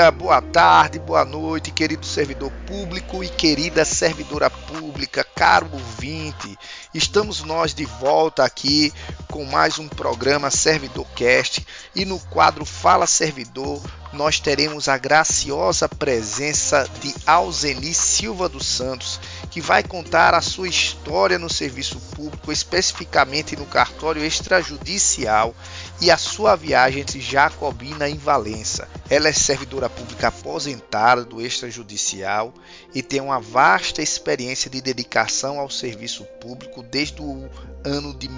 dia, boa tarde, boa noite, querido servidor público e querida servidora pública, caro ouvinte. Estamos nós de volta aqui com mais um programa Servidorcast e no quadro Fala Servidor nós teremos a graciosa presença de Alzeni Silva dos Santos, que vai contar a sua história no serviço público, especificamente no cartório extrajudicial, e a sua viagem entre Jacobina e Valença. Ela é servidora pública aposentada do extrajudicial e tem uma vasta experiência de dedicação ao serviço público desde o ano de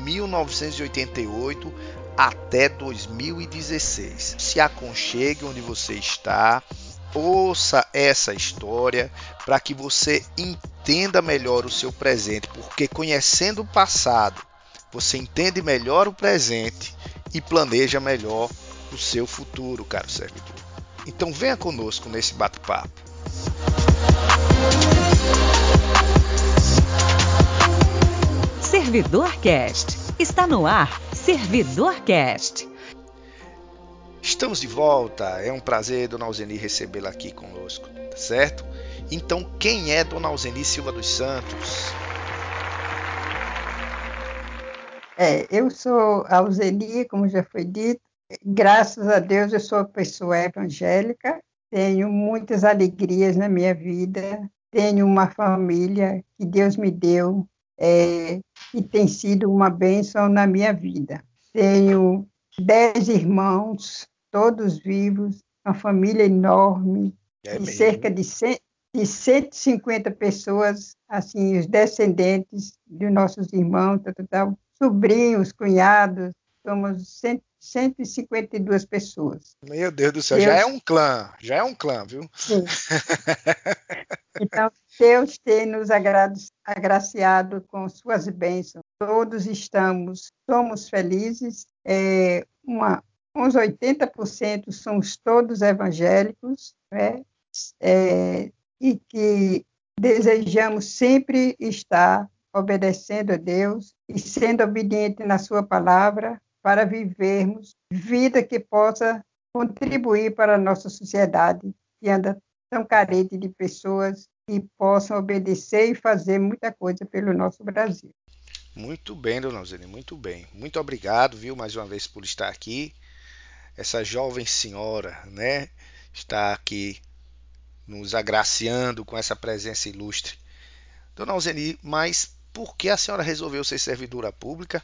1988 até 2016. Se aconchegue onde você está, ouça essa história para que você entenda melhor o seu presente, porque conhecendo o passado, você entende melhor o presente e planeja melhor o seu futuro, caro servidor. Então venha conosco nesse bate-papo. Servidor Cast está no ar Servidorcast. Estamos de volta. É um prazer, Dona Alzeni, recebê-la aqui conosco, tá certo? Então, quem é Dona Alzeni Silva dos Santos? É, eu sou Alzeni, como já foi dito. Graças a Deus, eu sou uma pessoa evangélica. Tenho muitas alegrias na minha vida. Tenho uma família que Deus me deu. É, e tem sido uma bênção na minha vida. Tenho dez irmãos, todos vivos, uma família enorme, é de cerca de, de 150 pessoas, assim, os descendentes de nossos irmãos, tal, tal, sobrinhos, cunhados, somos 100, 152 pessoas. Meu Deus do céu, Deus... já é um clã, já é um clã, viu? Sim. então, Deus tem nos agraciado com suas bênçãos. Todos estamos, somos felizes. É, uma, uns 80% somos todos evangélicos, né? É, e que desejamos sempre estar obedecendo a Deus e sendo obediente na sua palavra para vivermos vida que possa contribuir para a nossa sociedade que anda tão carente de pessoas que possam obedecer e fazer muita coisa pelo nosso Brasil. Muito bem, dona Zene, muito bem. Muito obrigado, viu, mais uma vez por estar aqui. Essa jovem senhora, né, está aqui nos agraciando com essa presença ilustre. Dona Alzeni, mas por que a senhora resolveu ser servidora pública?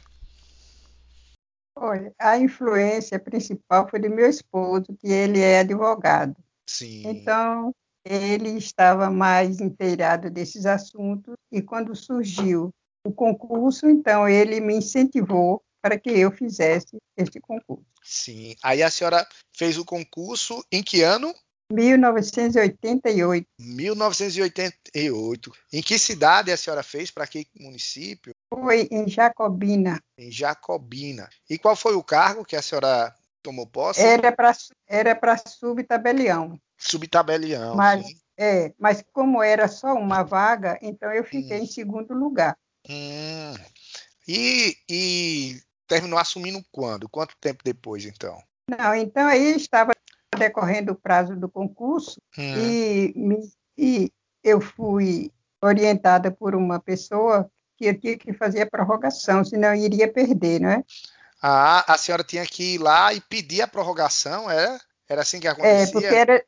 Olha, a influência principal foi do meu esposo, que ele é advogado. Sim. Então, ele estava mais inteirado desses assuntos e quando surgiu o concurso, então ele me incentivou para que eu fizesse este concurso. Sim. Aí a senhora fez o concurso em que ano? 1988. 1988. Em que cidade a senhora fez? Para que município? Foi em Jacobina. Em Jacobina. E qual foi o cargo que a senhora tomou posse? Era para era para subtabelião. Subtabelião. Mas, sim. é, mas como era só uma vaga, então eu fiquei hum. em segundo lugar. Hum. E, e terminou assumindo quando? Quanto tempo depois, então? Não, então aí estava decorrendo o prazo do concurso hum. e, me, e eu fui orientada por uma pessoa que eu tinha que fazer a prorrogação, senão eu iria perder, não é? Ah, a senhora tinha que ir lá e pedir a prorrogação, era? É? Era assim que acontecia? É, porque era,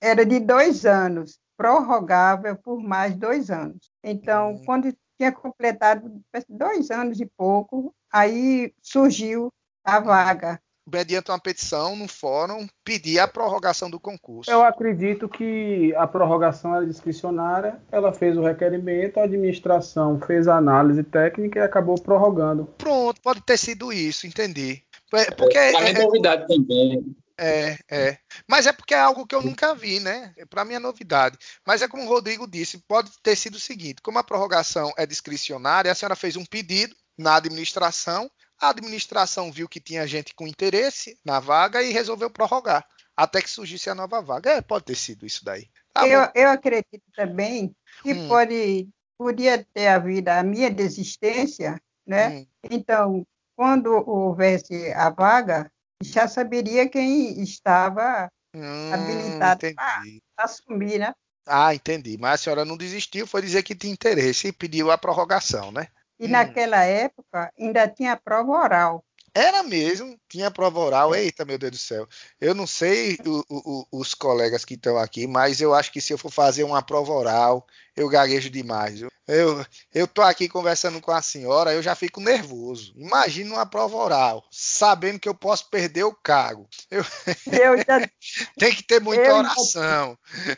era de dois anos, prorrogável por mais dois anos. Então, hum. quando tinha completado dois anos e pouco, aí surgiu a vaga mediante uma petição no fórum, pedir a prorrogação do concurso. Eu acredito que a prorrogação era discricionária, ela fez o requerimento, a administração fez a análise técnica e acabou prorrogando. Pronto, pode ter sido isso, entendi. É, porque é, é, novidade também. É, é. Mas é porque é algo que eu nunca vi, né? Para mim é novidade. Mas é como o Rodrigo disse, pode ter sido o seguinte: como a prorrogação é discricionária, a senhora fez um pedido na administração a administração viu que tinha gente com interesse na vaga e resolveu prorrogar até que surgisse a nova vaga. É, pode ter sido isso daí. Tá eu, eu, acredito também que hum. pode, podia ter havido a minha desistência, né? Hum. Então, quando houvesse a vaga, já saberia quem estava hum, habilitado para assumir, né? Ah, entendi. Mas a senhora não desistiu, foi dizer que tinha interesse e pediu a prorrogação, né? E hum. naquela época ainda tinha prova oral. Era mesmo, tinha prova oral. É. Eita, meu Deus do céu. Eu não sei o, o, os colegas que estão aqui, mas eu acho que se eu for fazer uma prova oral, eu gaguejo demais. Eu, eu tô aqui conversando com a senhora, eu já fico nervoso. Imagina uma prova oral, sabendo que eu posso perder o cargo. Eu... eu já... Tem que ter muita eu oração. Já...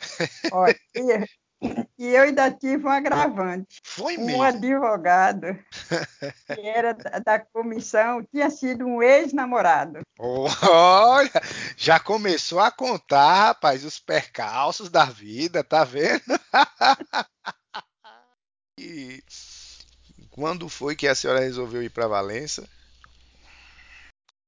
Olha, e eu ainda tive um agravante. Foi mesmo? Um advogado que era da comissão, tinha sido um ex-namorado. Olha, já começou a contar, rapaz, os percalços da vida, tá vendo? e quando foi que a senhora resolveu ir para Valença?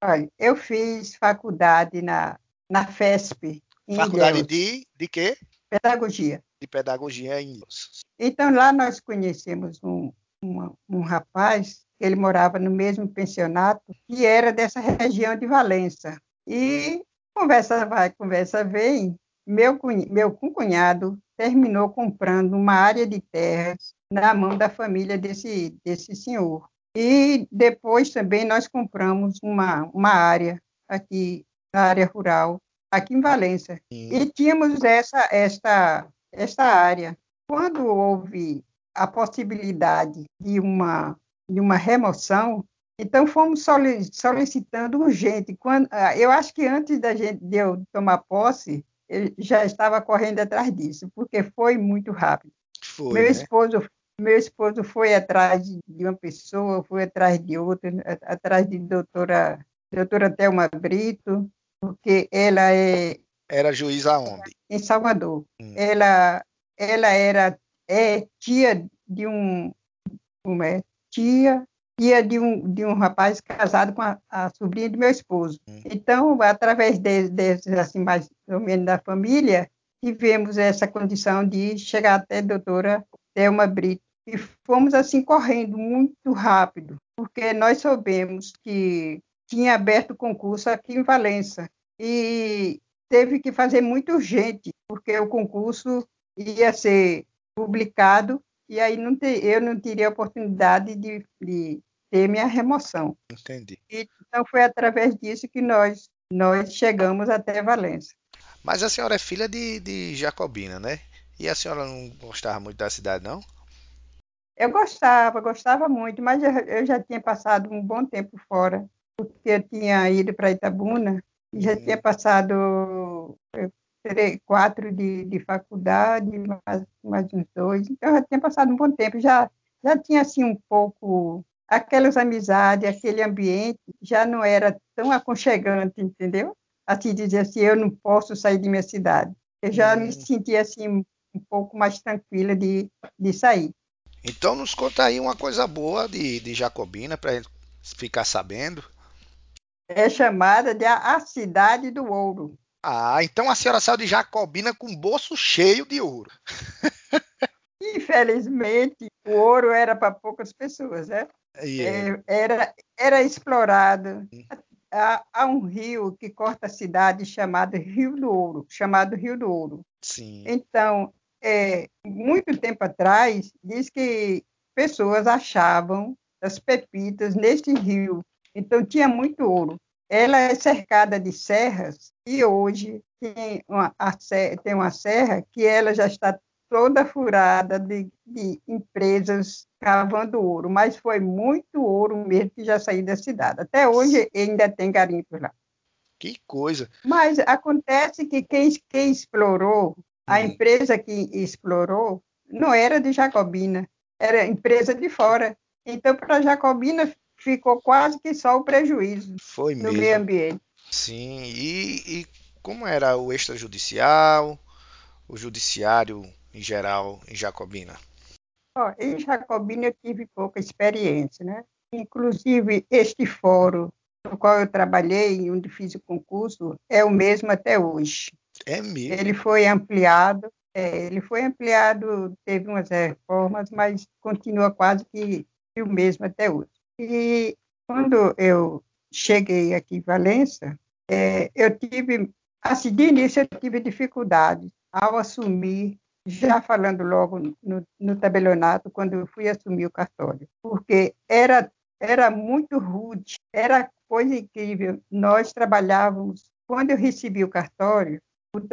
Olha, eu fiz faculdade na, na FESP. faculdade de, de quê? Pedagogia de pedagogia em Ilhos. Então, lá nós conhecemos um, um, um rapaz, ele morava no mesmo pensionato, que era dessa região de Valença. E conversa vai, conversa vem, meu, meu cunhado terminou comprando uma área de terras na mão da família desse, desse senhor. E depois também nós compramos uma, uma área aqui na área rural, aqui em Valença. Sim. E tínhamos essa, esta esta área. Quando houve a possibilidade de uma, de uma remoção, então fomos solicitando urgente. Quando, ah, eu acho que antes da gente, de eu tomar posse, eu já estava correndo atrás disso, porque foi muito rápido. Foi, meu né? esposo meu esposo foi atrás de uma pessoa, foi atrás de outra, atrás de doutora, doutora Thelma Brito, porque ela é era juiz aonde? Em Salvador. Hum. Ela, ela era é, tia de um, como é, tia, tia de um, de um rapaz casado com a, a sobrinha do meu esposo. Hum. Então, através desses, de, assim, mais ou menos da família, tivemos essa condição de chegar até a doutora Thelma Brito. E fomos assim correndo muito rápido, porque nós soubemos que tinha aberto concurso aqui em Valença. E teve que fazer muito urgente, porque o concurso ia ser publicado e aí não te, eu não teria oportunidade de, de, ter minha remoção. Entendi. E, então foi através disso que nós, nós chegamos até Valença. Mas a senhora é filha de, de Jacobina, né? E a senhora não gostava muito da cidade, não? Eu gostava, gostava muito, mas eu, eu já tinha passado um bom tempo fora, porque eu tinha ido para Itabuna já uhum. tinha passado três, quatro de, de faculdade, mais, mais uns dois, então já tinha passado um bom tempo, já, já tinha assim um pouco aquelas amizades, aquele ambiente já não era tão aconchegante, entendeu? Assim dizer assim, eu não posso sair de minha cidade. Eu já me uhum. sentia assim um pouco mais tranquila de, de sair. Então nos conta aí uma coisa boa de, de Jacobina para ficar sabendo é chamada de a, cidade do ouro. Ah, então a senhora saiu de Jacobina com um bolso cheio de ouro. Infelizmente, o ouro era para poucas pessoas, né? Yeah. É, era, era explorado. Hum. Há, há, um rio que corta a cidade chamado Rio do Ouro, chamado Rio do Ouro. Sim. Então, é, muito tempo atrás, diz que pessoas achavam as pepitas neste rio então tinha muito ouro. Ela é cercada de serras e hoje tem uma, tem uma serra que ela já está toda furada de, de, empresas cavando ouro, mas foi muito ouro mesmo que já saiu da cidade. Até hoje ainda tem garimpos lá. Que coisa! Mas acontece que quem, quem explorou, a hum. empresa que explorou, não era de Jacobina, era empresa de fora. Então, para Jacobina ficou quase que só o prejuízo Foi no mesmo. meio ambiente. Sim, e, e como era o extrajudicial, o judiciário em geral em Jacobina? Oh, em Jacobina eu tive pouca experiência, né? Inclusive este fórum no qual eu trabalhei, onde fiz o concurso, é o mesmo até hoje. É mesmo? Ele foi ampliado, é, ele foi ampliado, teve umas reformas, mas continua quase que o mesmo até hoje. E quando eu cheguei aqui em Valença, é, eu tive assim, de início eu tive dificuldade ao assumir, já falando logo no, no tabelionato, quando eu fui assumir o cartório, porque era, era muito rude, era coisa incrível. Nós trabalhávamos, quando eu recebi o cartório,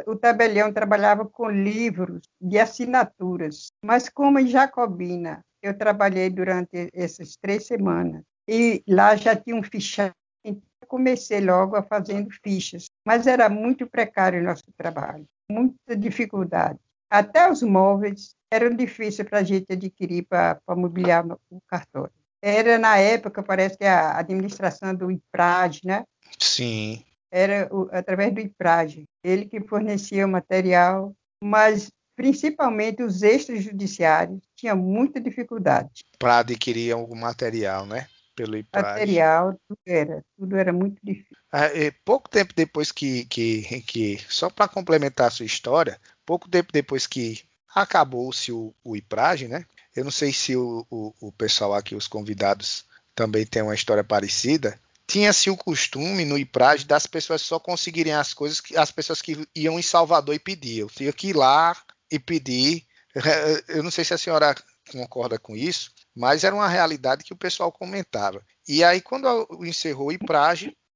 o, tabelião trabalhava com livros de assinaturas, mas como em Jacobina eu trabalhei durante essas três semanas, e lá já tinha um fichário, então comecei logo a fazendo fichas, mas era muito precário o nosso trabalho, muita dificuldade. Até os móveis eram difíceis para a gente adquirir para mobiliar o cartório. Era na época, parece que a administração do IPRAD, né? Sim. Era o, através do IPRAD, ele que fornecia o material, mas principalmente os extrajudiciários tinham muita dificuldade. Para adquirir algum material, né? Pelo IPRAD. Material, tudo era, tudo era muito difícil. Ah, pouco tempo depois que, que, que só para complementar a sua história, pouco tempo depois que acabou-se o, o IPRAG, né? Eu não sei se o, o, o pessoal aqui, os convidados, também tem uma história parecida. Tinha-se o costume no IPRAG das pessoas só conseguirem as coisas que as pessoas que iam em Salvador e pediam. Tinha que ir lá e pedir. Eu não sei se a senhora concorda com isso, mas era uma realidade que o pessoal comentava. E aí, quando encerrou o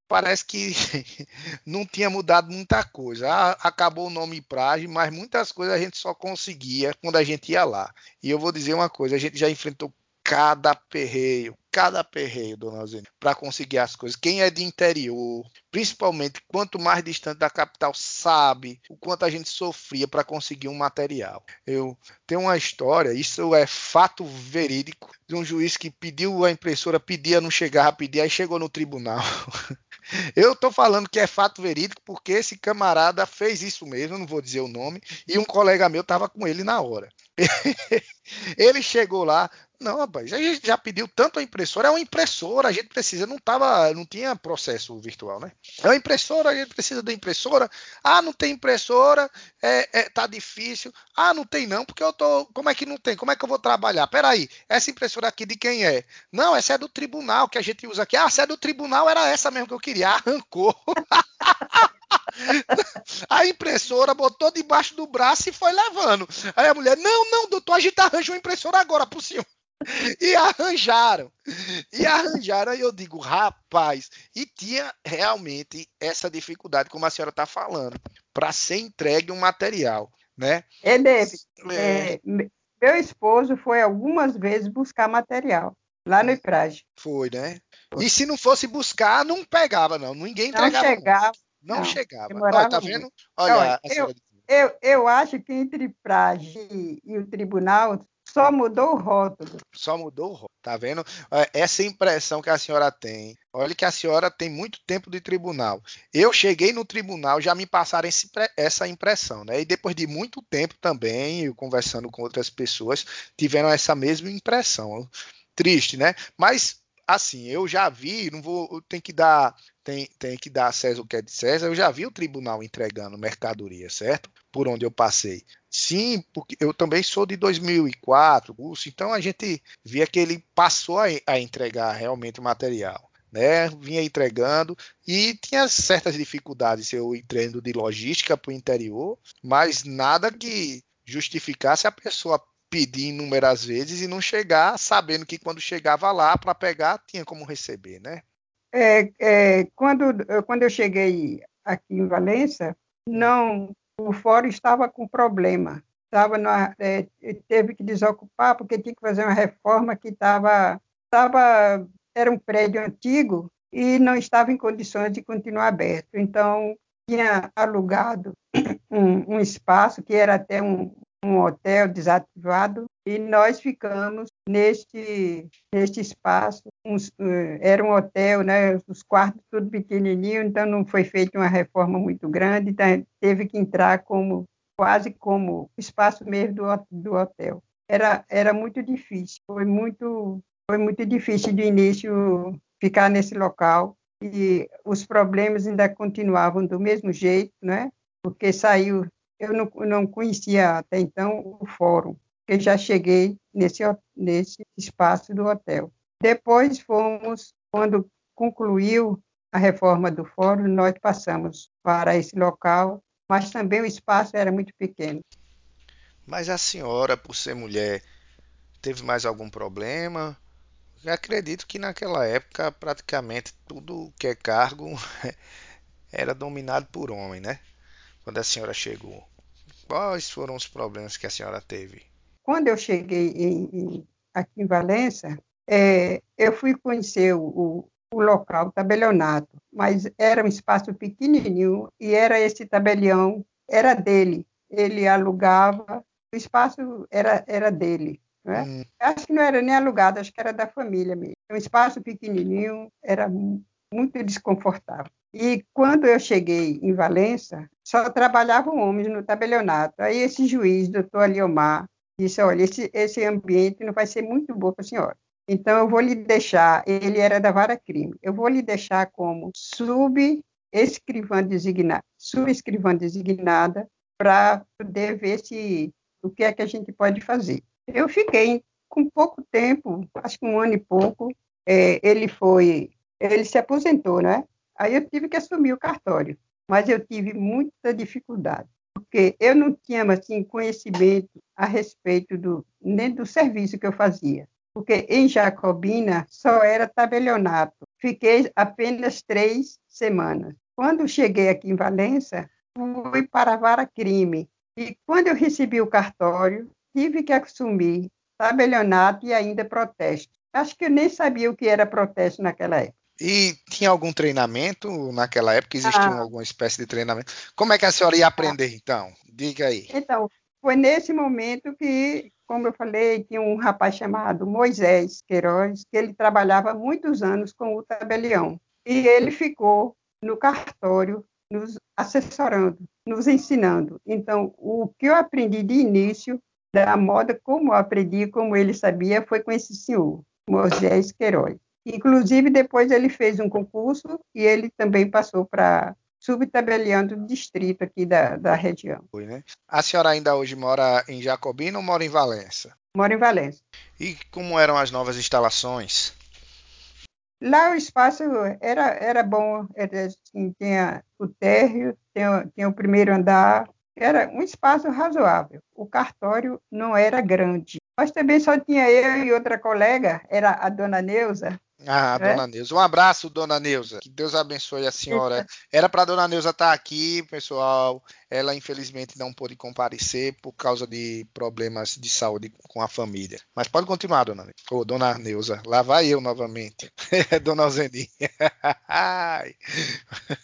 parece que não tinha mudado muita coisa. Ah, acabou o nome Prage, mas muitas coisas a gente só conseguia quando a gente ia lá. E eu vou dizer uma coisa: a gente já enfrentou cada perreio, cada perreio, dona Zene, para conseguir as coisas. Quem é de interior, principalmente quanto mais distante da capital, sabe o quanto a gente sofria para conseguir um material. Eu tenho uma história, isso é fato verídico, de um juiz que pediu a impressora, pedia, não chegava, pedia, aí chegou no tribunal. Eu estou falando que é fato verídico porque esse camarada fez isso mesmo, não vou dizer o nome, e um colega meu estava com ele na hora. ele chegou lá, não, rapaz, a gente já pediu tanto a impressora, é uma impressora, a gente precisa, não tava, não tinha processo virtual, né? É uma impressora, a gente precisa da impressora. Ah, não tem impressora, é, é, tá difícil. Ah, não tem não, porque eu tô, como é que não tem? Como é que eu vou trabalhar? Peraí, essa impressora aqui de quem é? Não, essa é do tribunal que a gente usa aqui. Ah, se é do tribunal, era essa mesmo que eu queria. Arrancou. A impressora botou debaixo do braço e foi levando. Aí a mulher, não, não, doutor, a gente arranja uma impressora agora pro senhor. E arranjaram. E arranjaram, aí eu digo, rapaz, e tinha realmente essa dificuldade, como a senhora está falando, para ser entregue um material, né? É, David, é... É, meu esposo foi algumas vezes buscar material lá no IPRAG. Foi, né? E se não fosse buscar, não pegava, não. Ninguém entregava. Não chegava. Não, não chegava. Olha, tá vendo? Olha, Olha eu, eu, eu acho que entre Prage e o tribunal só mudou o rótulo. Só mudou o rótulo, tá vendo? Essa impressão que a senhora tem. Olha que a senhora tem muito tempo de tribunal. Eu cheguei no tribunal, já me passaram esse, essa impressão, né? E depois de muito tempo também, eu conversando com outras pessoas, tiveram essa mesma impressão. Triste, né? Mas assim, eu já vi, não vou, tem que dar, tem, tem que dar César o que é de César. Eu já vi o tribunal entregando mercadoria, certo? Por onde eu passei. Sim, porque eu também sou de 2004, curso, então a gente via que ele passou a, a entregar realmente o material. Né, vinha entregando e tinha certas dificuldades eu entrando de logística para o interior, mas nada que justificasse a pessoa pedir inúmeras vezes e não chegar sabendo que quando chegava lá para pegar tinha como receber, né? É, é, quando, quando eu cheguei aqui em Valença, não, o fórum estava com problema. Estava é, teve que desocupar porque tinha que fazer uma reforma que estava, estava era um prédio antigo e não estava em condições de continuar aberto. Então tinha alugado um, um espaço que era até um, um hotel desativado e nós ficamos neste, neste espaço. Uh, era um hotel, né, os quartos tudo pequenininho, então não foi feita uma reforma muito grande, então teve que entrar como quase como espaço mesmo do, do hotel. Era, era muito difícil, foi muito, foi muito difícil de início ficar nesse local e os problemas ainda continuavam do mesmo jeito, né? Porque saiu eu não, não conhecia até então o fórum, porque já cheguei nesse, nesse espaço do hotel. Depois fomos, quando concluiu a reforma do fórum, nós passamos para esse local, mas também o espaço era muito pequeno. Mas a senhora, por ser mulher, teve mais algum problema? Eu acredito que naquela época praticamente tudo que é cargo era dominado por homem, né? Quando a senhora chegou. Quais foram os problemas que a senhora teve? Quando eu cheguei em, aqui em Valença, é, eu fui conhecer o, o local, o tabelionato, mas era um espaço pequenininho e era esse tabelião, era dele. Ele alugava, o espaço era, era dele. Né? Hum. Acho que não era nem alugado, acho que era da família mesmo. Um espaço pequenininho, era muito desconfortável. E quando eu cheguei em Valença, só trabalhavam homens no tabelionato. Aí esse juiz, doutor Aliomar, disse, olha, esse, esse ambiente não vai ser muito bom para a senhora. Então, eu vou lhe deixar, ele era da vara crime, eu vou lhe deixar como subescrivã designada, subescrivã designada para poder ver se o que é que a gente pode fazer. Eu fiquei com pouco tempo, acho que um ano e pouco, é, ele foi, ele se aposentou, né? Aí eu tive que assumir o cartório, mas eu tive muita dificuldade, porque eu não tinha assim conhecimento a respeito do nem do serviço que eu fazia, porque em Jacobina só era tabelionato. Fiquei apenas três semanas. Quando cheguei aqui em Valença, fui para a vara crime e quando eu recebi o cartório, tive que assumir tabelionato e ainda protesto. Acho que eu nem sabia o que era protesto naquela época. E tinha algum treinamento naquela época? Existia ah. alguma espécie de treinamento? Como é que a senhora ia aprender, então? Diga aí. Então, foi nesse momento que, como eu falei, tinha um rapaz chamado Moisés Queiroz, que ele trabalhava muitos anos com o tabelião. E ele ficou no cartório nos assessorando, nos ensinando. Então, o que eu aprendi de início da moda, como eu aprendi, como ele sabia, foi com esse senhor, Moisés Queiroz. Inclusive, depois ele fez um concurso e ele também passou para subtabelião do distrito aqui da, da região. Foi, né? A senhora ainda hoje mora em Jacobina ou mora em Valença? Moro em Valença. E como eram as novas instalações? Lá o espaço era, era bom, era, assim, tinha o térreo, tinha, tinha o primeiro andar, era um espaço razoável. O cartório não era grande, mas também só tinha eu e outra colega, era a dona Neuza, ah, é? dona Neuza. Um abraço, dona Neuza. Que Deus abençoe a senhora. Era para dona Neuza estar tá aqui, pessoal. Ela infelizmente não pôde comparecer por causa de problemas de saúde com a família. Mas pode continuar, dona Neuza. Ô, dona Neuza. Lá vai eu novamente. dona Alzeni.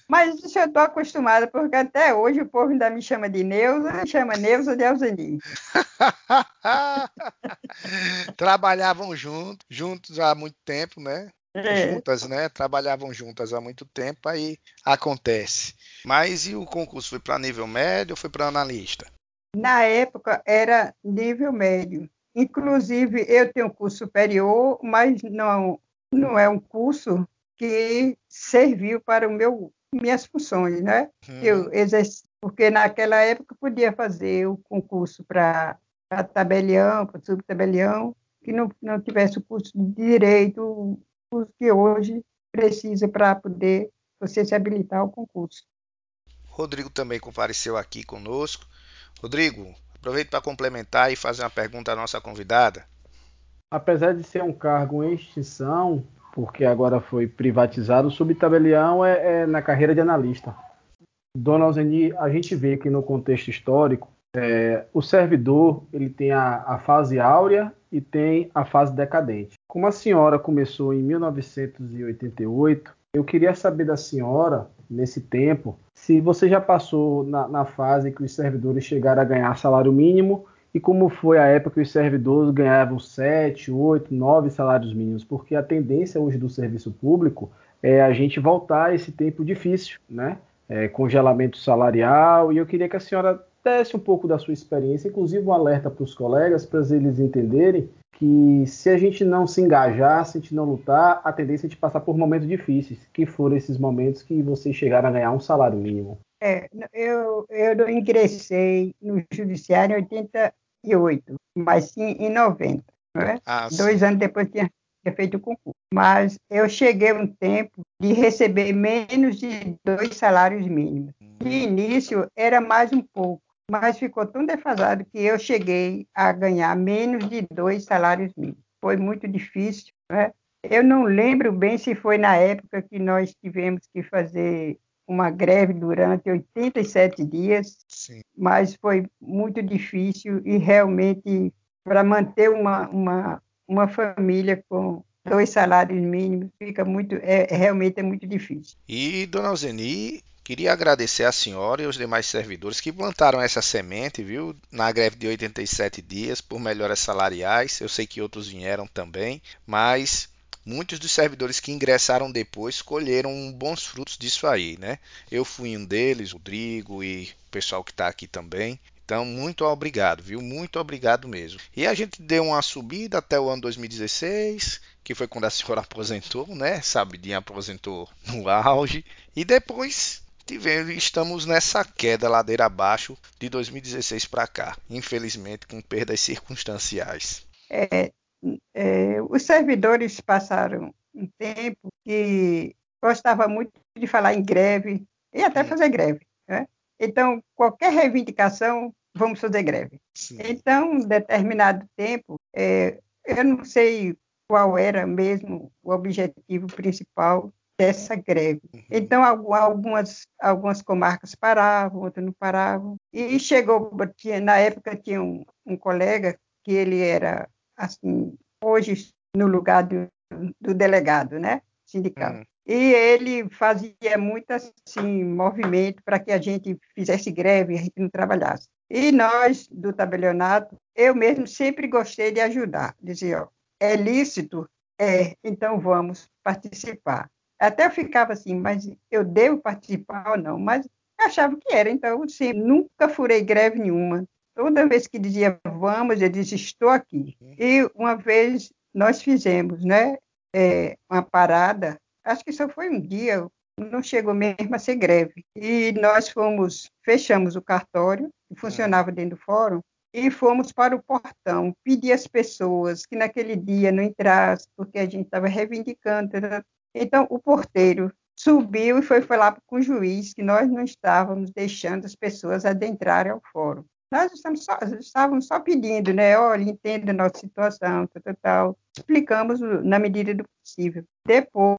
Mas isso eu estou acostumada, porque até hoje o povo ainda me chama de Neuza, chama Neuza de Alzeni. Trabalhavam juntos, juntos há muito tempo, né? É. Juntas, né? Trabalhavam juntas há muito tempo, aí acontece. Mas e o concurso foi para nível médio ou foi para analista? Na época era nível médio. Inclusive, eu tenho um curso superior, mas não, não é um curso que serviu para o meu minhas funções, né? Hum. Eu exerci, porque naquela época podia fazer o concurso para tabelião, para subtabelião, que não, não tivesse o curso de direito, o curso que hoje precisa para poder você se habilitar ao concurso. Rodrigo também compareceu aqui conosco. Rodrigo, aproveito para complementar e fazer uma pergunta à nossa convidada. Apesar de ser um cargo em extinção, porque agora foi privatizado, o subtabelião é, é na carreira de analista. Dona Alzeni, a gente vê que no contexto histórico, é, o servidor ele tem a, a, fase áurea e tem a fase decadente. Como a senhora começou em 1988, eu queria saber da senhora, nesse tempo, se você já passou na, na fase que os servidores chegaram a ganhar salário mínimo e como foi a época que os servidores ganhavam 7, 8, 9 salários mínimos, porque a tendência hoje do serviço público é a gente voltar a esse tempo difícil, né? É, congelamento salarial, e eu queria que a senhora desse um pouco da sua experiência, inclusive um alerta para os colegas, para eles entenderem que se a gente não se engajar, se a gente não lutar, a tendência é de passar por momentos difíceis, que foram esses momentos que vocês chegaram a ganhar um salário mínimo. É, eu, eu ingressei no judiciário em 88, mas sim em 90. Né? Ah, Dois anos depois tinha feito o concurso. Mas eu cheguei um tempo de receber menos de dois salários mínimos. De início era mais um pouco, mas ficou tão defasado que eu cheguei a ganhar menos de dois salários mínimos. Foi muito difícil, né? Eu não lembro bem se foi na época que nós tivemos que fazer uma greve durante 87 dias, Sim. mas foi muito difícil e realmente para manter uma, uma, uma família com dois salários mínimos fica muito é realmente é muito difícil. E dona Alzeni, queria agradecer à senhora e aos demais servidores que plantaram essa semente, viu, na greve de 87 dias por melhoras salariais. Eu sei que outros vieram também, mas muitos dos servidores que ingressaram depois colheram bons frutos disso aí, né? Eu fui um deles, Rodrigo e o pessoal que está aqui também. Então, muito obrigado, viu? Muito obrigado mesmo. E a gente deu uma subida até o ano 2016, que foi quando a senhora aposentou, né? Sabidinha aposentou no auge. E depois tivemos, estamos nessa queda ladeira abaixo de 2016 para cá. Infelizmente, com perdas circunstanciais. É, é, os servidores passaram um tempo que gostava muito de falar em greve e até hum. fazer greve. Né? Então, qualquer reivindicação, vamos fazer greve. Sim. Então, determinado tempo, é, eu não sei qual era mesmo o objetivo principal dessa greve. Uhum. Então, algumas, algumas comarcas paravam, outras não paravam. E chegou, tinha, na época tinha um, um colega que ele era assim, hoje no lugar do, do delegado, né, sindical. Uhum. E ele fazia muito assim, movimento para que a gente fizesse greve, a gente não trabalhasse. E nós, do tabelionato, eu mesmo sempre gostei de ajudar. Dizia, ó, é lícito? É, então vamos participar. Até eu ficava assim, mas eu devo participar ou não? Mas eu achava que era, então, sim, nunca furei greve nenhuma. Toda vez que dizia vamos, eu disse estou aqui. E uma vez nós fizemos, né, é, uma parada, acho que só foi um dia, não chegou mesmo a ser greve. E nós fomos, fechamos o cartório, que funcionava dentro do fórum, e fomos para o portão pedir às pessoas que naquele dia não entrassem, porque a gente estava reivindicando. Então, o porteiro subiu e foi falar com o juiz que nós não estávamos deixando as pessoas adentrarem ao fórum. Nós só, estávamos só pedindo, né? Olha, entenda a nossa situação, tal, tal, tal. Explicamos na medida do possível. Depois,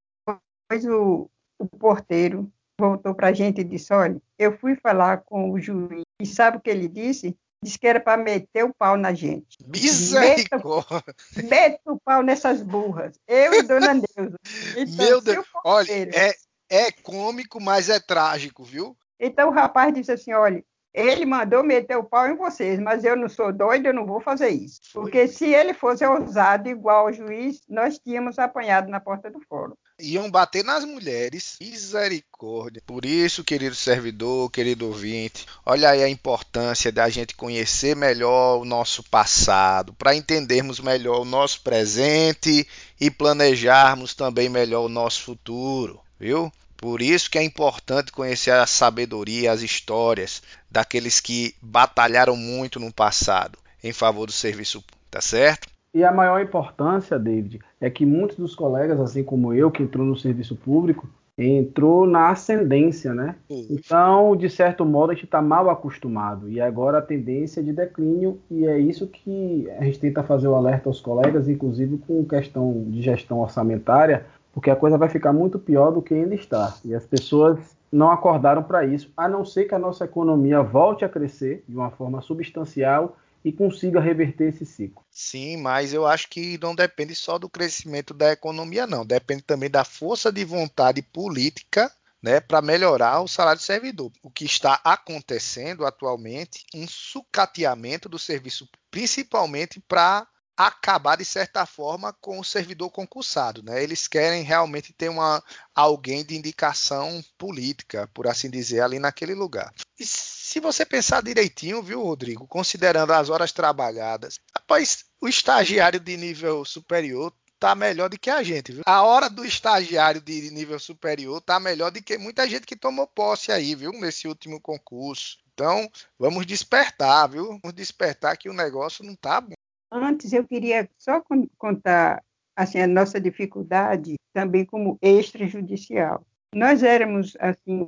o, o porteiro voltou para a gente e disse: Olha, eu fui falar com o juiz e sabe o que ele disse? Disse que era para meter o pau na gente. Misericórdia! Meta, meta o pau nessas burras. Eu e Dona Neuza. Então, Meu Deus! Olha, é, é cômico, mas é trágico, viu? Então o rapaz disse assim: olha, ele mandou meter o pau em vocês, mas eu não sou doido, eu não vou fazer isso. Porque se ele fosse ousado igual ao juiz, nós tínhamos apanhado na porta do fórum. Iam bater nas mulheres. Misericórdia. Por isso, querido servidor, querido ouvinte, olha aí a importância da gente conhecer melhor o nosso passado, para entendermos melhor o nosso presente e planejarmos também melhor o nosso futuro, viu? Por isso que é importante conhecer a sabedoria, as histórias daqueles que batalharam muito no passado em favor do serviço tá certo? E a maior importância, David, é que muitos dos colegas, assim como eu, que entrou no serviço público, entrou na ascendência, né? Então, de certo modo, a gente está mal acostumado e agora a tendência é de declínio e é isso que a gente tenta fazer o alerta aos colegas, inclusive com questão de gestão orçamentária, porque a coisa vai ficar muito pior do que ainda está. E as pessoas não acordaram para isso, a não ser que a nossa economia volte a crescer de uma forma substancial e consiga reverter esse ciclo. Sim, mas eu acho que não depende só do crescimento da economia, não. Depende também da força de vontade política né, para melhorar o salário do servidor. O que está acontecendo atualmente, um sucateamento do serviço, principalmente para acabar de certa forma com o servidor concursado, né? Eles querem realmente ter uma alguém de indicação política, por assim dizer, ali naquele lugar. E se você pensar direitinho, viu, Rodrigo, considerando as horas trabalhadas, rapaz, o estagiário de nível superior tá melhor do que a gente, viu? A hora do estagiário de nível superior tá melhor do que muita gente que tomou posse aí, viu, nesse último concurso. Então, vamos despertar, viu? Vamos despertar que o negócio não tá bom. Antes, eu queria só contar assim a nossa dificuldade também como extrajudicial. Nós éramos assim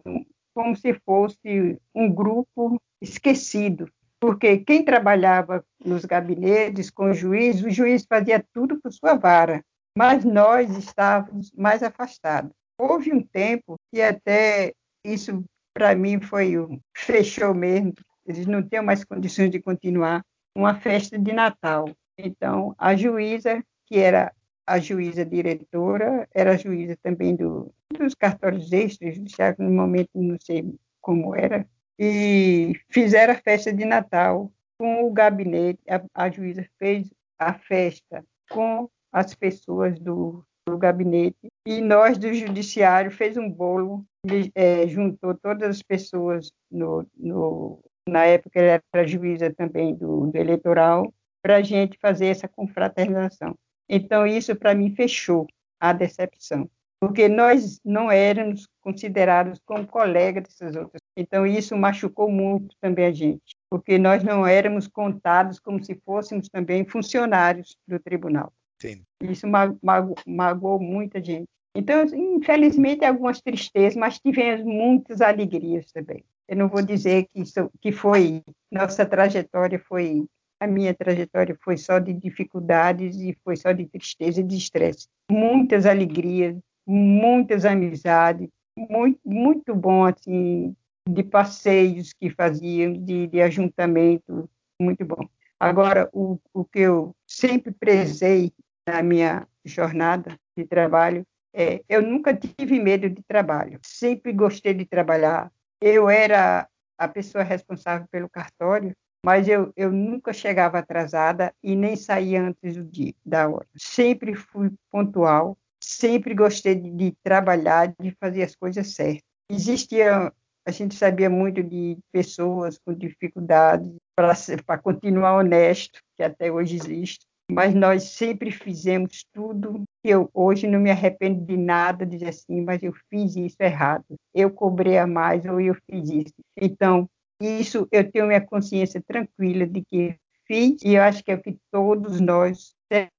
como se fosse um grupo esquecido, porque quem trabalhava nos gabinetes com o juiz, o juiz fazia tudo por sua vara, mas nós estávamos mais afastados. Houve um tempo que até isso para mim foi um fechou mesmo, eles não tinham mais condições de continuar uma festa de Natal. Então, a juíza, que era a juíza diretora, era juíza também do, dos cartórios extras, no momento não sei como era, e fizeram a festa de Natal com o gabinete, a, a juíza fez a festa com as pessoas do, do gabinete e nós do judiciário fez um bolo, é, juntou todas as pessoas no, no na época ele era juíza também do, do eleitoral, para a gente fazer essa confraternização. Então, isso para mim fechou a decepção, porque nós não éramos considerados como colegas dessas outras. Então, isso machucou muito também a gente, porque nós não éramos contados como se fôssemos também funcionários do tribunal. Sim. Isso mago magoou muita gente. Então, infelizmente, algumas tristezas, mas tivemos muitas alegrias também. Eu não vou dizer que, isso, que foi, nossa trajetória foi, a minha trajetória foi só de dificuldades e foi só de tristeza e de estresse. Muitas alegrias, muitas amizades, muito, muito bom, assim, de passeios que fazíamos, de, de ajuntamento, muito bom. Agora, o, o que eu sempre prezei na minha jornada de trabalho é, eu nunca tive medo de trabalho, sempre gostei de trabalhar, eu era a pessoa responsável pelo cartório, mas eu, eu nunca chegava atrasada e nem saía antes do dia, da hora. Sempre fui pontual, sempre gostei de, de trabalhar, de fazer as coisas certas. Existia, a gente sabia muito de pessoas com dificuldades para continuar honesto, que até hoje existe, mas nós sempre fizemos tudo eu hoje não me arrependo de nada, dizer assim, mas eu fiz isso errado, eu cobrei a mais ou eu fiz isso. Então, isso eu tenho minha consciência tranquila de que fiz e eu acho que é o que todos nós,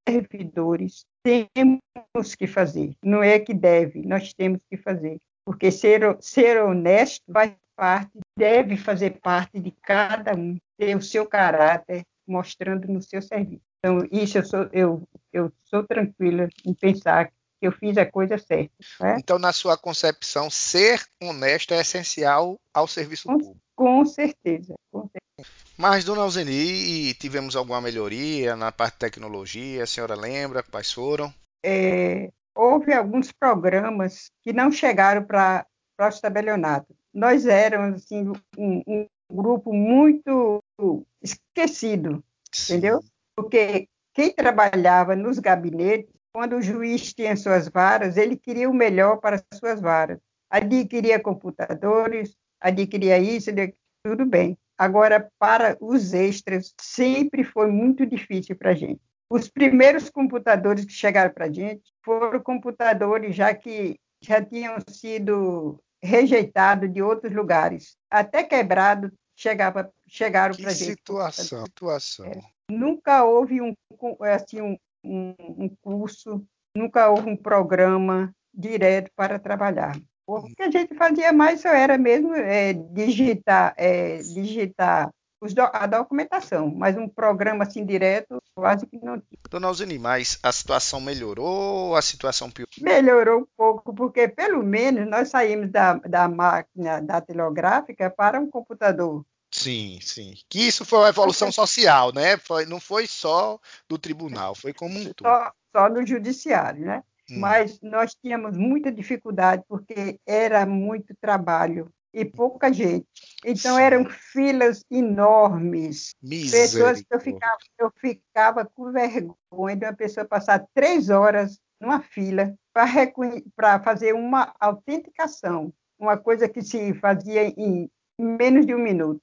servidores, temos que fazer. Não é que deve, nós temos que fazer. Porque ser, ser honesto faz parte, deve fazer parte de cada um, ter o seu caráter mostrando no seu serviço. Então, isso eu sou, eu, eu sou tranquila em pensar que eu fiz a coisa certa. Né? Então, na sua concepção, ser honesto é essencial ao serviço com, público. Com certeza, com certeza. Mas, dona Alzeni, tivemos alguma melhoria na parte de tecnologia? A senhora lembra quais foram? É, houve alguns programas que não chegaram para o tabelionato. Nós éramos assim, um, um grupo muito esquecido, entendeu? porque quem trabalhava nos gabinetes, quando o juiz tinha suas varas, ele queria o melhor para as suas varas. Adquiria computadores, adquiria isso, tudo bem. Agora, para os extras, sempre foi muito difícil para a gente. Os primeiros computadores que chegaram para a gente foram computadores já que já tinham sido rejeitados de outros lugares. Até quebrado chegava, chegaram para a gente. Situação, situação. É nunca houve um, assim, um, um, um curso, nunca houve um programa direto para trabalhar. O que a gente fazia mais era mesmo é, digitar, é, digitar do, a documentação, mas um programa assim direto quase que não tinha. Dona Alzini, mas a situação melhorou ou a situação piorou? Melhorou um pouco, porque pelo menos nós saímos da, da máquina datilográfica para um computador. Sim, sim. Que isso foi uma evolução social, né? Foi, não foi só do tribunal, foi como um todo. Só, só no judiciário, né? Hum. Mas nós tínhamos muita dificuldade porque era muito trabalho e pouca gente. Então eram filas enormes. Pessoas que eu ficava, eu ficava com vergonha de uma pessoa passar três horas numa fila para fazer uma autenticação, uma coisa que se fazia em menos de um minuto.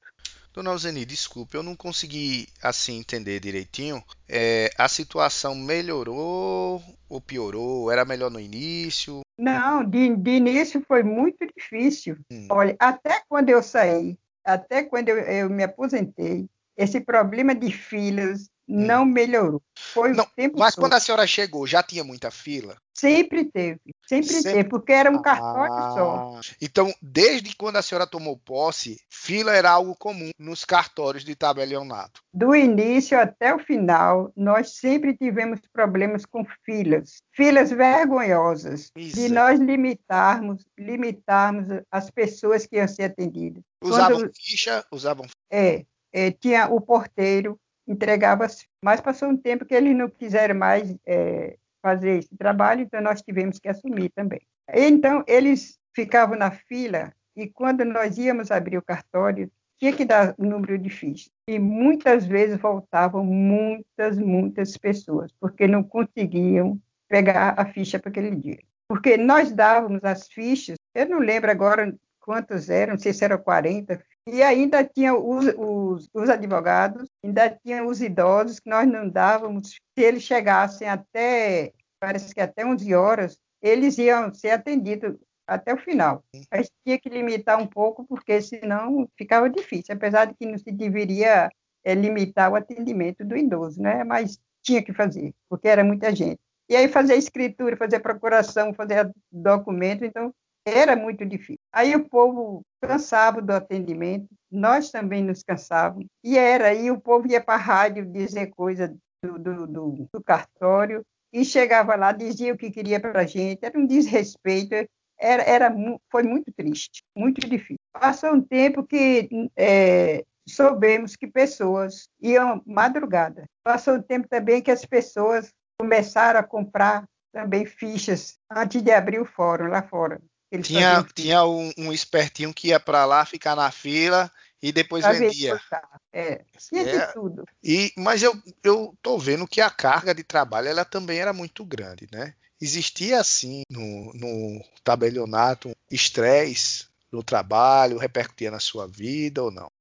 Dona Alzeni, desculpe, eu não consegui assim entender direitinho. É, a situação melhorou ou piorou? Era melhor no início? Não, de, de início foi muito difícil. Hum. Olha, até quando eu saí, até quando eu, eu me aposentei, esse problema de filas não melhorou. Foi Não, mas todo. quando a senhora chegou, já tinha muita fila? Sempre teve, sempre, Sempre- teve, porque era um cartório só. Ah, Então, desde quando a senhora tomou posse, fila era algo comum nos cartórios de tabelionato. Do início até o final, nós sempre tivemos problemas com filas, filas vergonhosas, de Miséria. nós limitarmos, limitarmos as pessoas que iam ser atendidas. Usavam Quando- ficha, usavam. É, é, tinha o porteiro, entregava, as- mas passou um tempo que eles não quiseram mais é, fazer esse trabalho, então nós tivemos que assumir também. Então, eles ficavam na fila e quando nós íamos abrir o cartório, tinha que dar o número de fichas. E muitas vezes voltavam muitas, muitas pessoas, porque não conseguiam pegar a ficha para aquele dia. Porque nós dávamos as fichas, eu não lembro agora quantos eram, não sei se eram 40, e ainda tinha os, os, os advogados, ainda tinha os idosos, que nós não dávamos, se eles chegassem até, parece que até 11 horas, eles iam ser atendidos até o final. Mas tinha que limitar um pouco, porque senão ficava difícil, apesar de que não se deveria eh, limitar o atendimento do idoso, né? Mas tinha que fazer, porque era muita gente. E aí fazer escritura, fazer procuração, fazer documento, então era muito difícil. Aí o povo cansava do atendimento, nós também nos cansávamos, e era aí o povo ia para a rádio dizer coisa do, do, do, do cartório, e chegava lá, dizia o que queria para a gente, era um desrespeito, era, era, foi muito triste, muito difícil. Passou um tempo que é, soubemos que pessoas iam madrugada. Passou um tempo também que as pessoas começaram a comprar também fichas antes de abrir o fórum lá fora. Eles Tinha, faziam tinha um, um espertinho que ia para lá, ficar na fila e depois pra vendia. É, tinha É. de tudo. E, mas eu, eu tô vendo que a carga de trabalho ela também era muito grande, né? Existia assim no, no tabelionato estresse no trabalho, repercutia na sua vida ou não?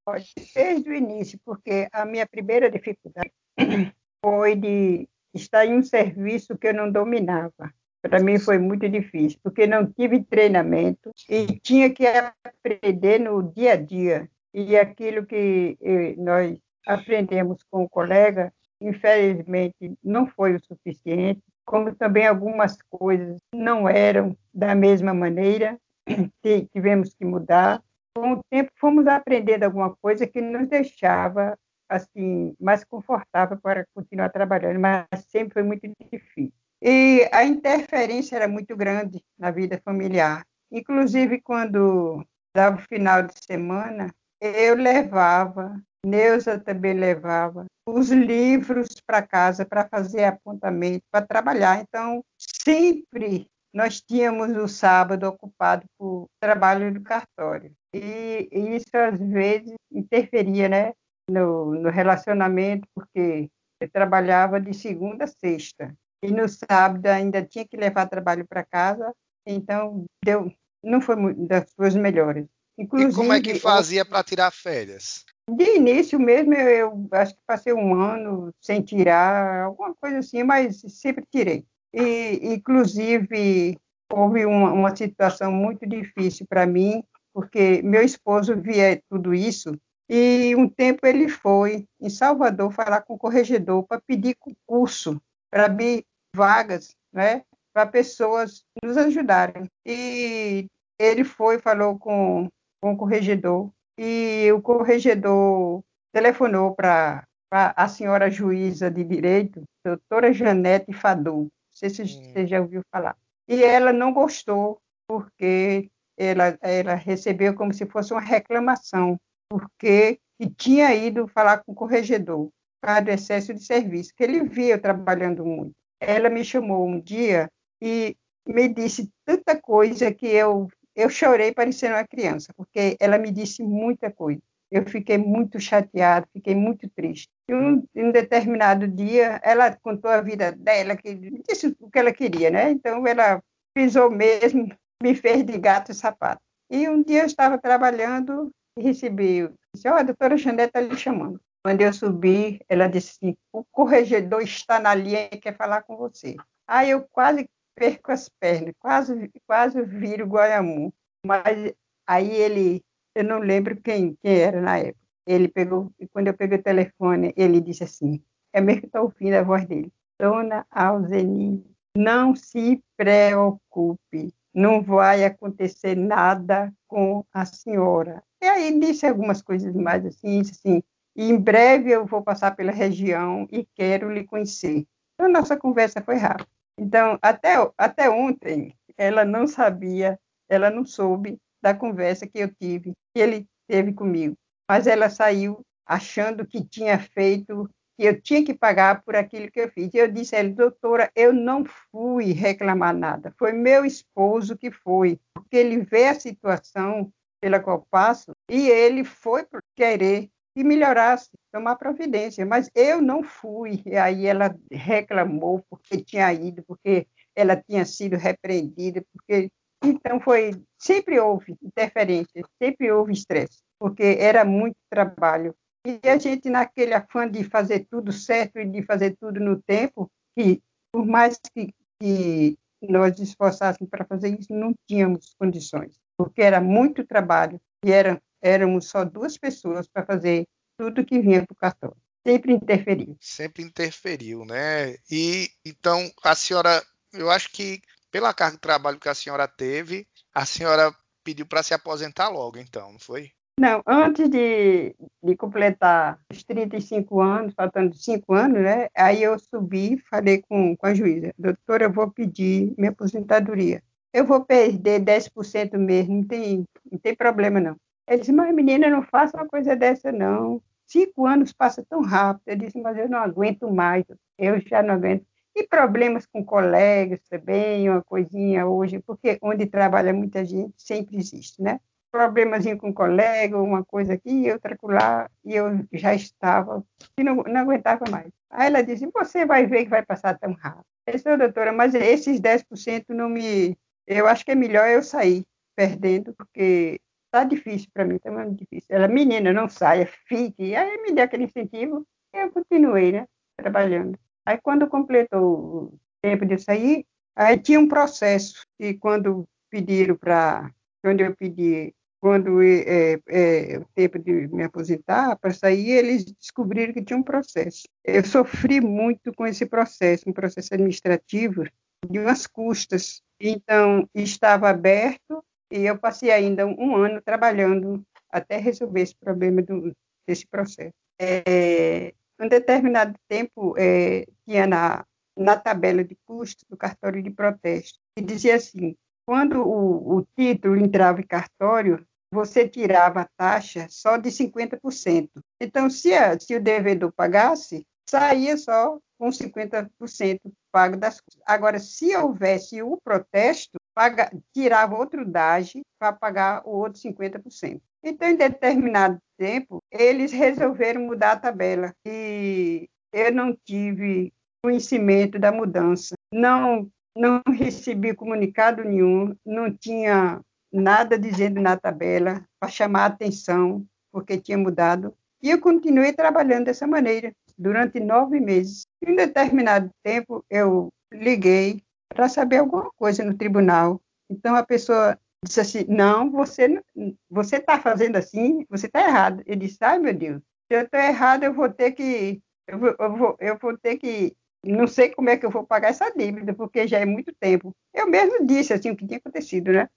Desde o início, porque a minha primeira dificuldade foi de estar em um serviço que eu não dominava. Para mim foi muito difícil, porque não tive treinamento e tinha que aprender no dia a dia. E aquilo que eh, nós aprendemos com o colega, infelizmente, não foi o suficiente, como também algumas coisas não eram da mesma maneira, tivemos que mudar com o tempo fomos aprendendo alguma coisa que nos deixava assim mais confortável para continuar trabalhando, mas sempre foi muito difícil. E a interferência era muito grande na vida familiar. Inclusive quando dava o final de semana, eu levava, Neuza também levava os livros para casa para fazer apontamento, para trabalhar. Então, sempre nós tínhamos o sábado ocupado por trabalho do cartório. E, e isso, às vezes, interferia né, no, no relacionamento, porque eu trabalhava de segunda a sexta. E no sábado ainda tinha que levar trabalho para casa, então deu, não foi muito das coisas melhores. Inclusive, e como é que fazia para tirar férias? De início mesmo, eu, eu acho que passei um ano sem tirar, alguma coisa assim, mas sempre tirei. E, inclusive, houve uma, uma situação muito difícil para mim, porque meu esposo via tudo isso, e um tempo ele foi em Salvador falar com o corregedor para pedir concurso, para abrir vagas, né, para pessoas nos ajudarem. E ele foi, falou com, com o corregedor, e o corregedor telefonou para a senhora juíza de direito, doutora Janete Fadu, não sei se você já ouviu falar. E ela não gostou, porque ela, ela recebeu como se fosse uma reclamação, porque que tinha ido falar com o corregedor, por causa do excesso de serviço, que ele via eu trabalhando muito. Ela me chamou um dia e me disse tanta coisa que eu, eu chorei parecendo uma criança, porque ela me disse muita coisa. Eu fiquei muito chateada, fiquei muito triste. E um, um determinado dia, ela contou a vida dela, que disse o que ela queria, né? Então, ela pisou mesmo, me fez de gato e sapato. E um dia eu estava trabalhando e recebi, disse, oh, a doutora Janete está lhe chamando. Quando eu subi, ela disse assim, o corregedor está na linha e quer falar com você. Aí eu quase perco as pernas, quase, quase viro Guaiamu. Mas aí ele, eu não lembro quem, quem era na época. Ele pegou, e quando eu peguei o telefone, ele disse assim, é mesmo que estou ouvindo a voz dele. Dona Alzeni, não se preocupe, não vai acontecer nada com a senhora. E aí disse algumas coisas mais assim, assim, e em breve eu vou passar pela região e quero lhe conhecer. Então, nossa conversa foi rápida. Então, até, até ontem, ela não sabia, ela não soube da conversa que eu tive, que ele teve comigo. Mas ela saiu achando que tinha feito, que eu tinha que pagar por aquilo que eu fiz. E eu disse a ela, doutora, eu não fui reclamar nada. Foi meu esposo que foi, porque ele vê a situação pela qual passo e ele foi querer que melhorasse, tomar providência. Mas eu não fui. E aí ela reclamou porque tinha ido, porque ela tinha sido repreendida, porque então foi sempre houve interferência, sempre houve estresse, porque era muito trabalho. E a gente naquele afã de fazer tudo certo e de fazer tudo no tempo, que por mais que, que nós esforçássemos para fazer isso, não tínhamos condições, porque era muito trabalho e era éramos só duas pessoas para fazer tudo que vinha para o cartão. Sempre interferiu. Sempre interferiu, né? E então a senhora, eu acho que pela carga de trabalho que a senhora teve, a senhora pediu para se aposentar logo, então, não foi? Não, antes de, de completar os 35 anos, faltando 5 anos, né? Aí eu subi, falei com, com a juíza, doutora, eu vou pedir minha aposentadoria. Eu vou perder 10% mesmo, não tem, não tem problema não. Ele disse, mas menina, não faça uma coisa dessa, não. Cinco anos passa tão rápido. Eu disse, mas eu não aguento mais. Eu já não aguento. E problemas com colegas também, uma coisinha hoje, porque onde trabalha muita gente sempre existe, né? Problemas com colega, uma coisa aqui, outra lá, e eu já estava, e não, não aguentava mais. Aí ela disse, você vai ver que vai passar tão rápido. Eu disse, doutora, mas esses 10% não me... Eu acho que é melhor eu sair perdendo, porque tá difícil para mim, tá muito difícil. Ela, menina, não saia, fique. Aí me deu aquele incentivo e eu continuei, né, trabalhando. Aí quando completou o tempo de sair, aí tinha um processo e quando pediram para, quando eu pedi, quando é, é, o tempo de me aposentar para sair, eles descobriram que tinha um processo. Eu sofri muito com esse processo, um processo administrativo de umas custas. Então estava aberto e eu passei ainda um ano trabalhando até resolver esse problema do, desse processo. É, um determinado tempo, é, tinha na, na tabela de custos do cartório de protesto, que dizia assim, quando o, o título entrava em cartório, você tirava a taxa só de 50%. Então, se, a, se o devedor pagasse, saía só com 50% pago das custas. Agora, se houvesse o protesto, paga, tirava outro DAGE para pagar o outro 50%. Então, em determinado tempo, eles resolveram mudar a tabela e eu não tive conhecimento da mudança. Não, não recebi comunicado nenhum, não tinha nada dizendo na tabela para chamar a atenção, porque tinha mudado. E eu continuei trabalhando dessa maneira durante nove meses. Em determinado tempo, eu liguei para saber alguma coisa no tribunal. Então a pessoa disse assim: Não, você você está fazendo assim, você está errado. Eu disse: Ai meu Deus, se eu estou errado, eu vou ter que eu vou, eu vou, eu vou ter que não sei como é que eu vou pagar essa dívida, porque já é muito tempo. Eu mesmo disse assim o que tinha acontecido, né?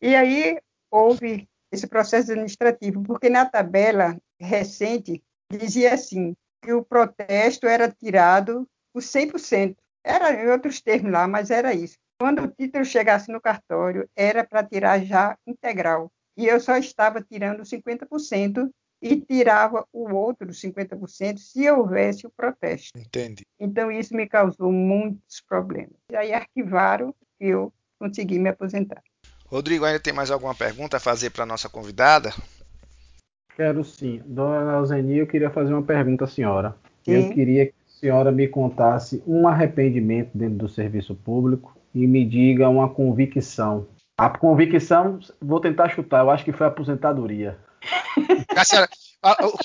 E aí houve esse processo administrativo, porque na tabela recente dizia assim que o protesto era tirado por 100%. Era em outros termos lá, mas era isso. Quando o título chegasse no cartório, era para tirar já integral. E eu só estava tirando 50% e tirava o outro 50% se houvesse o protesto. Entendi. Então, isso me causou muitos problemas. E aí arquivaram e eu consegui me aposentar. Rodrigo, ainda tem mais alguma pergunta a fazer para a nossa convidada? Quero sim. Dona Alzeni, eu queria fazer uma pergunta à senhora. Sim. Eu queria senhora me contasse um arrependimento dentro do serviço público e me diga uma convicção. A convicção, vou tentar chutar, eu acho que foi a aposentadoria. A senhora,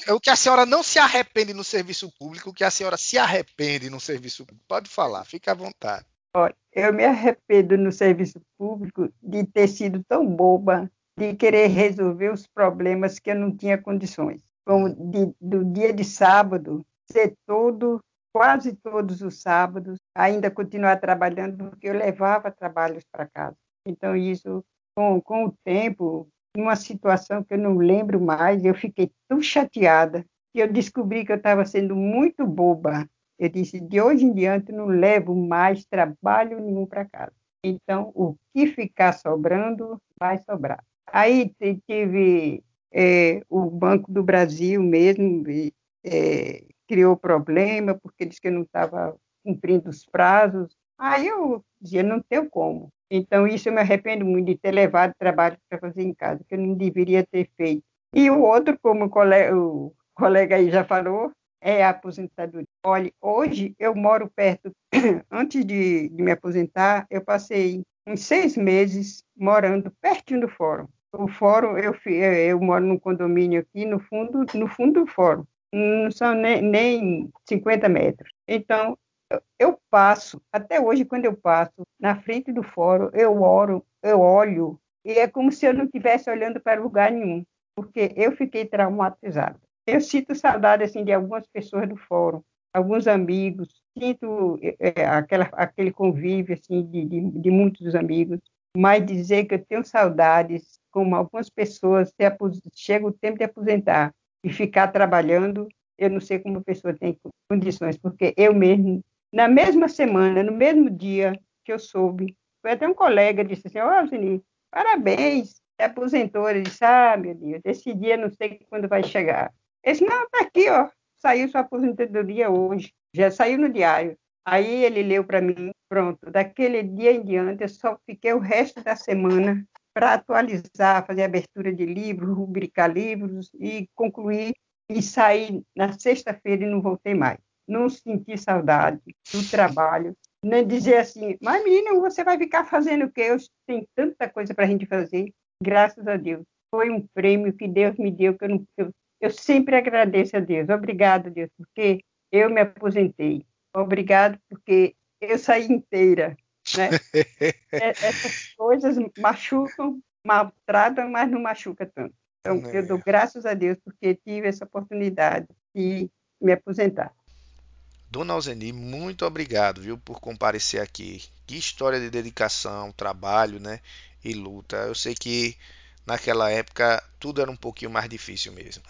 o que a senhora não se arrepende no serviço público, o que a senhora se arrepende no serviço público. Pode falar, fique à vontade. Olha, eu me arrependo no serviço público de ter sido tão boba de querer resolver os problemas que eu não tinha condições. Como de, do dia de sábado ser todo quase todos os sábados, ainda continuar trabalhando, porque eu levava trabalhos para casa. Então, isso, com, com o tempo, numa situação que eu não lembro mais, eu fiquei tão chateada que eu descobri que eu estava sendo muito boba. Eu disse, de hoje em diante, não levo mais trabalho nenhum para casa. Então, o que ficar sobrando, vai sobrar. Aí tive é, o Banco do Brasil mesmo, é, criou problema, porque disse que não estava cumprindo os prazos. Aí eu dizia, não tenho como. Então, isso eu me arrependo muito de ter levado trabalho para fazer em casa, que eu não deveria ter feito. E o outro, como o colega, o colega aí já falou, é a aposentadoria. Olha, hoje eu moro perto, antes de, de me aposentar, eu passei uns seis meses morando pertinho do fórum. O fórum, eu, eu moro num condomínio aqui no fundo, no fundo do fórum. Não são nem, nem 50 metros. Então, eu passo, até hoje, quando eu passo na frente do fórum, eu oro, eu olho, e é como se eu não estivesse olhando para lugar nenhum, porque eu fiquei traumatizada. Eu sinto saudade assim de algumas pessoas do fórum, alguns amigos, sinto é, aquela, aquele convívio assim de, de, de, muitos amigos, mas dizer que eu tenho saudades, como algumas pessoas se chega o tempo de aposentar e ficar trabalhando, eu não sei como a pessoa tem condições, porque eu mesmo na mesma semana, no mesmo dia que eu soube, foi até um colega disse assim, ó, oh, parabéns, se aposentou. Ele disse, ah, meu Deus, esse dia não sei quando vai chegar. Ele disse, não, tá aqui, ó, saiu sua aposentadoria hoje, já saiu no diário. Aí ele leu para mim, pronto, daquele dia em diante eu só fiquei o resto da semana para atualizar, fazer abertura de livros, rubricar livros e concluir e sair na sexta-feira e não voltei mais não sentir saudade do trabalho, nem dizer assim, mas menina, você vai ficar fazendo o quê? Eu tenho tanta coisa para a gente fazer, graças a Deus. Foi um prêmio que Deus me deu, que eu, não, eu, eu sempre agradeço a Deus. Obrigado, Deus, porque eu me aposentei. Obrigado, porque eu saí inteira. Né? É, essas coisas machucam, maltratam, mas não machuca tanto. Então, eu dou graças a Deus porque tive essa oportunidade de me aposentar. Dona Alzeni, muito obrigado, viu, por comparecer aqui. Que história de dedicação, trabalho, né, e luta. Eu sei que naquela época tudo era um pouquinho mais difícil mesmo.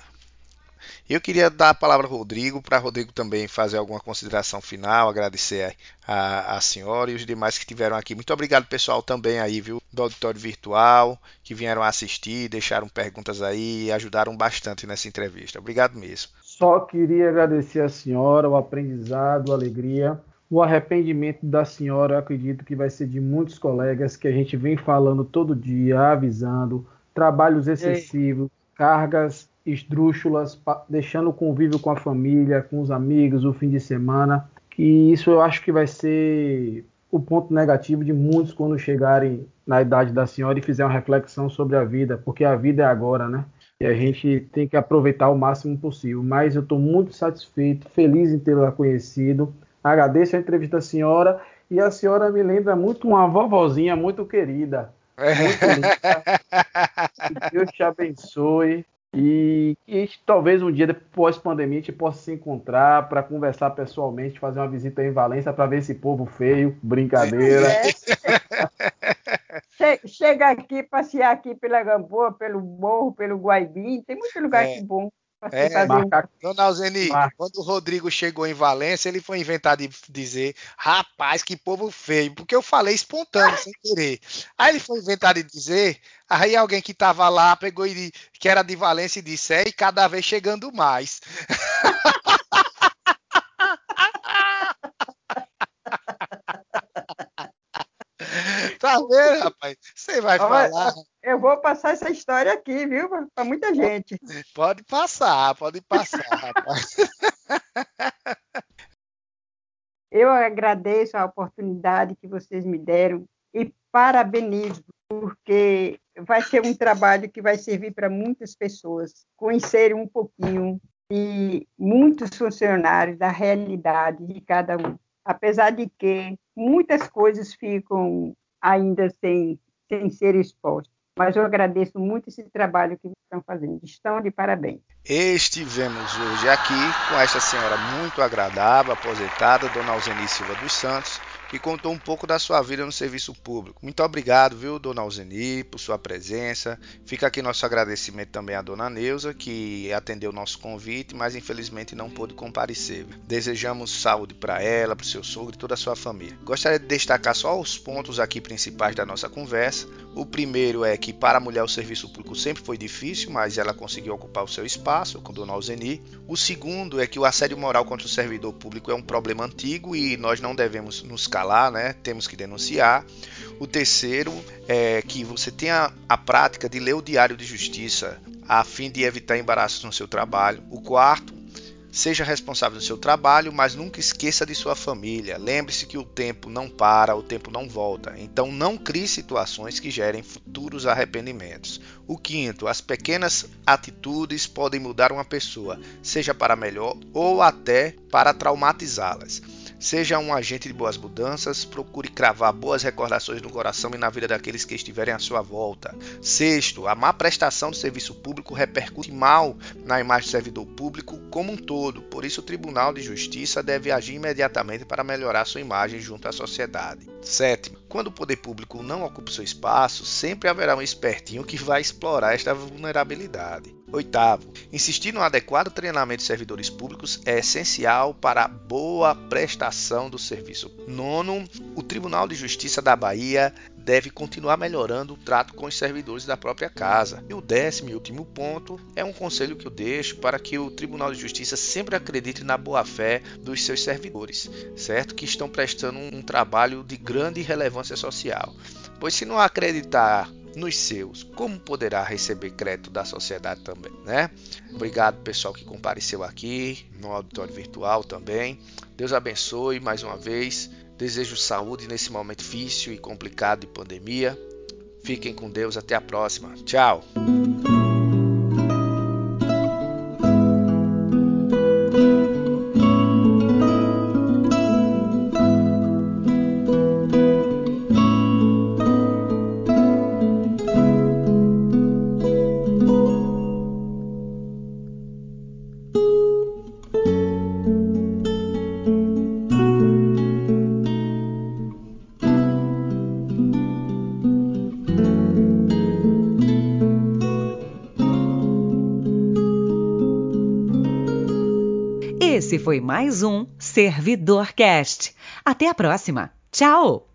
Eu queria dar a palavra ao Rodrigo, para Rodrigo também fazer alguma consideração final, agradecer a, a, senhora e os demais que estiveram aqui. Muito obrigado, pessoal, também aí, viu, do auditório virtual, que vieram assistir, deixaram perguntas aí e ajudaram bastante nessa entrevista. Obrigado mesmo. Só queria agradecer a senhora, o aprendizado, a alegria. O arrependimento da senhora, eu acredito que vai ser de muitos colegas que a gente vem falando todo dia, avisando, trabalhos excessivos, cargas esdrúxulas, deixando o convívio com a família, com os amigos, o fim de semana. Que isso eu acho que vai ser o ponto negativo de muitos quando chegarem na idade da senhora e fizer uma reflexão sobre a vida, porque a vida é agora, né? e a gente tem que aproveitar o máximo possível. Mas eu estou muito satisfeito, feliz em tê-la conhecido. Agradeço a entrevista da senhora e a senhora me lembra muito uma vovozinha muito querida. Muito linda. que Deus te abençoe. E que talvez um dia, pós-pandemia, a gente possa se encontrar para conversar pessoalmente, fazer uma visita em Valência para ver esse povo feio, brincadeira. É. Chega aqui, passear aqui pela Gamboa, pelo Morro, pelo Guaibim, tem muito lugar é. bom. É, Dona Alzeni, quando o Rodrigo chegou em Valência, ele foi inventar de dizer, rapaz, que povo feio, porque eu falei espontâneo, sem querer. Aí ele foi inventar de dizer, aí alguém que estava lá pegou e que era de Valência e disse, é, e cada vez chegando mais. Tá vendo, rapaz? Você vai falar. Eu vou passar essa história aqui, viu? Para muita gente. Pode passar, pode passar, rapaz. Eu agradeço a oportunidade que vocês me deram e parabenizo, porque vai ser um trabalho que vai servir para muitas pessoas conhecerem um pouquinho e muitos funcionários da realidade de cada um. Apesar de que muitas coisas ficam ainda sem, sem ser exposto. mas eu agradeço muito esse trabalho que estão fazendo. Estão de parabéns. Estivemos hoje aqui com esta senhora muito agradável, aposentada, Dona Alzeni Silva dos Santos, que contou um pouco da sua vida no serviço público. Muito obrigado, viu, dona Alzeni, por sua presença. Fica aqui nosso agradecimento também à dona Neuza, que atendeu nosso convite, mas infelizmente não pôde comparecer. Desejamos saúde para ela, para o seu sogro e toda a sua família. Gostaria de destacar só os pontos aqui principais da nossa conversa. O primeiro é que para a mulher o serviço público sempre foi difícil, mas ela conseguiu ocupar o seu espaço com dona Alzeni. O segundo é que o assédio moral contra o servidor público é um problema antigo e nós não devemos nos calar, né? Temos que denunciar. O terceiro é que você tenha a prática de ler o Diário de Justiça a fim de evitar embaraços no seu trabalho. O quarto Seja responsável do seu trabalho, mas nunca esqueça de sua família. Lembre-se que o tempo não para, o tempo não volta. Então não crie situações que gerem futuros arrependimentos. O quinto, as pequenas atitudes podem mudar uma pessoa, seja para melhor ou até para traumatizá-las. Seja um agente de boas mudanças, procure cravar boas recordações no coração e na vida daqueles que estiverem à sua volta. Sexto, a má prestação do serviço público repercute mal na imagem do servidor público como um todo, por isso o Tribunal de Justiça deve agir imediatamente para melhorar sua imagem junto à sociedade. Sétimo, quando o poder público não ocupa seu espaço, sempre haverá um espertinho que vai explorar esta vulnerabilidade. Oitavo, insistir no adequado treinamento de servidores públicos é essencial para a boa prestação do serviço. Nono, o Tribunal de Justiça da Bahia deve continuar melhorando o trato com os servidores da própria casa. E o décimo e último ponto é um conselho que eu deixo para que o Tribunal de Justiça sempre acredite na boa-fé dos seus servidores, certo? Que estão prestando um trabalho de grande relevância social. Pois se não acreditar nos seus, como poderá receber crédito da sociedade também, né? Obrigado pessoal que compareceu aqui no auditório virtual também. Deus abençoe mais uma vez. Desejo saúde nesse momento difícil e complicado de pandemia. Fiquem com Deus, até a próxima. Tchau. Mais um Servidor Cast. Até a próxima. Tchau!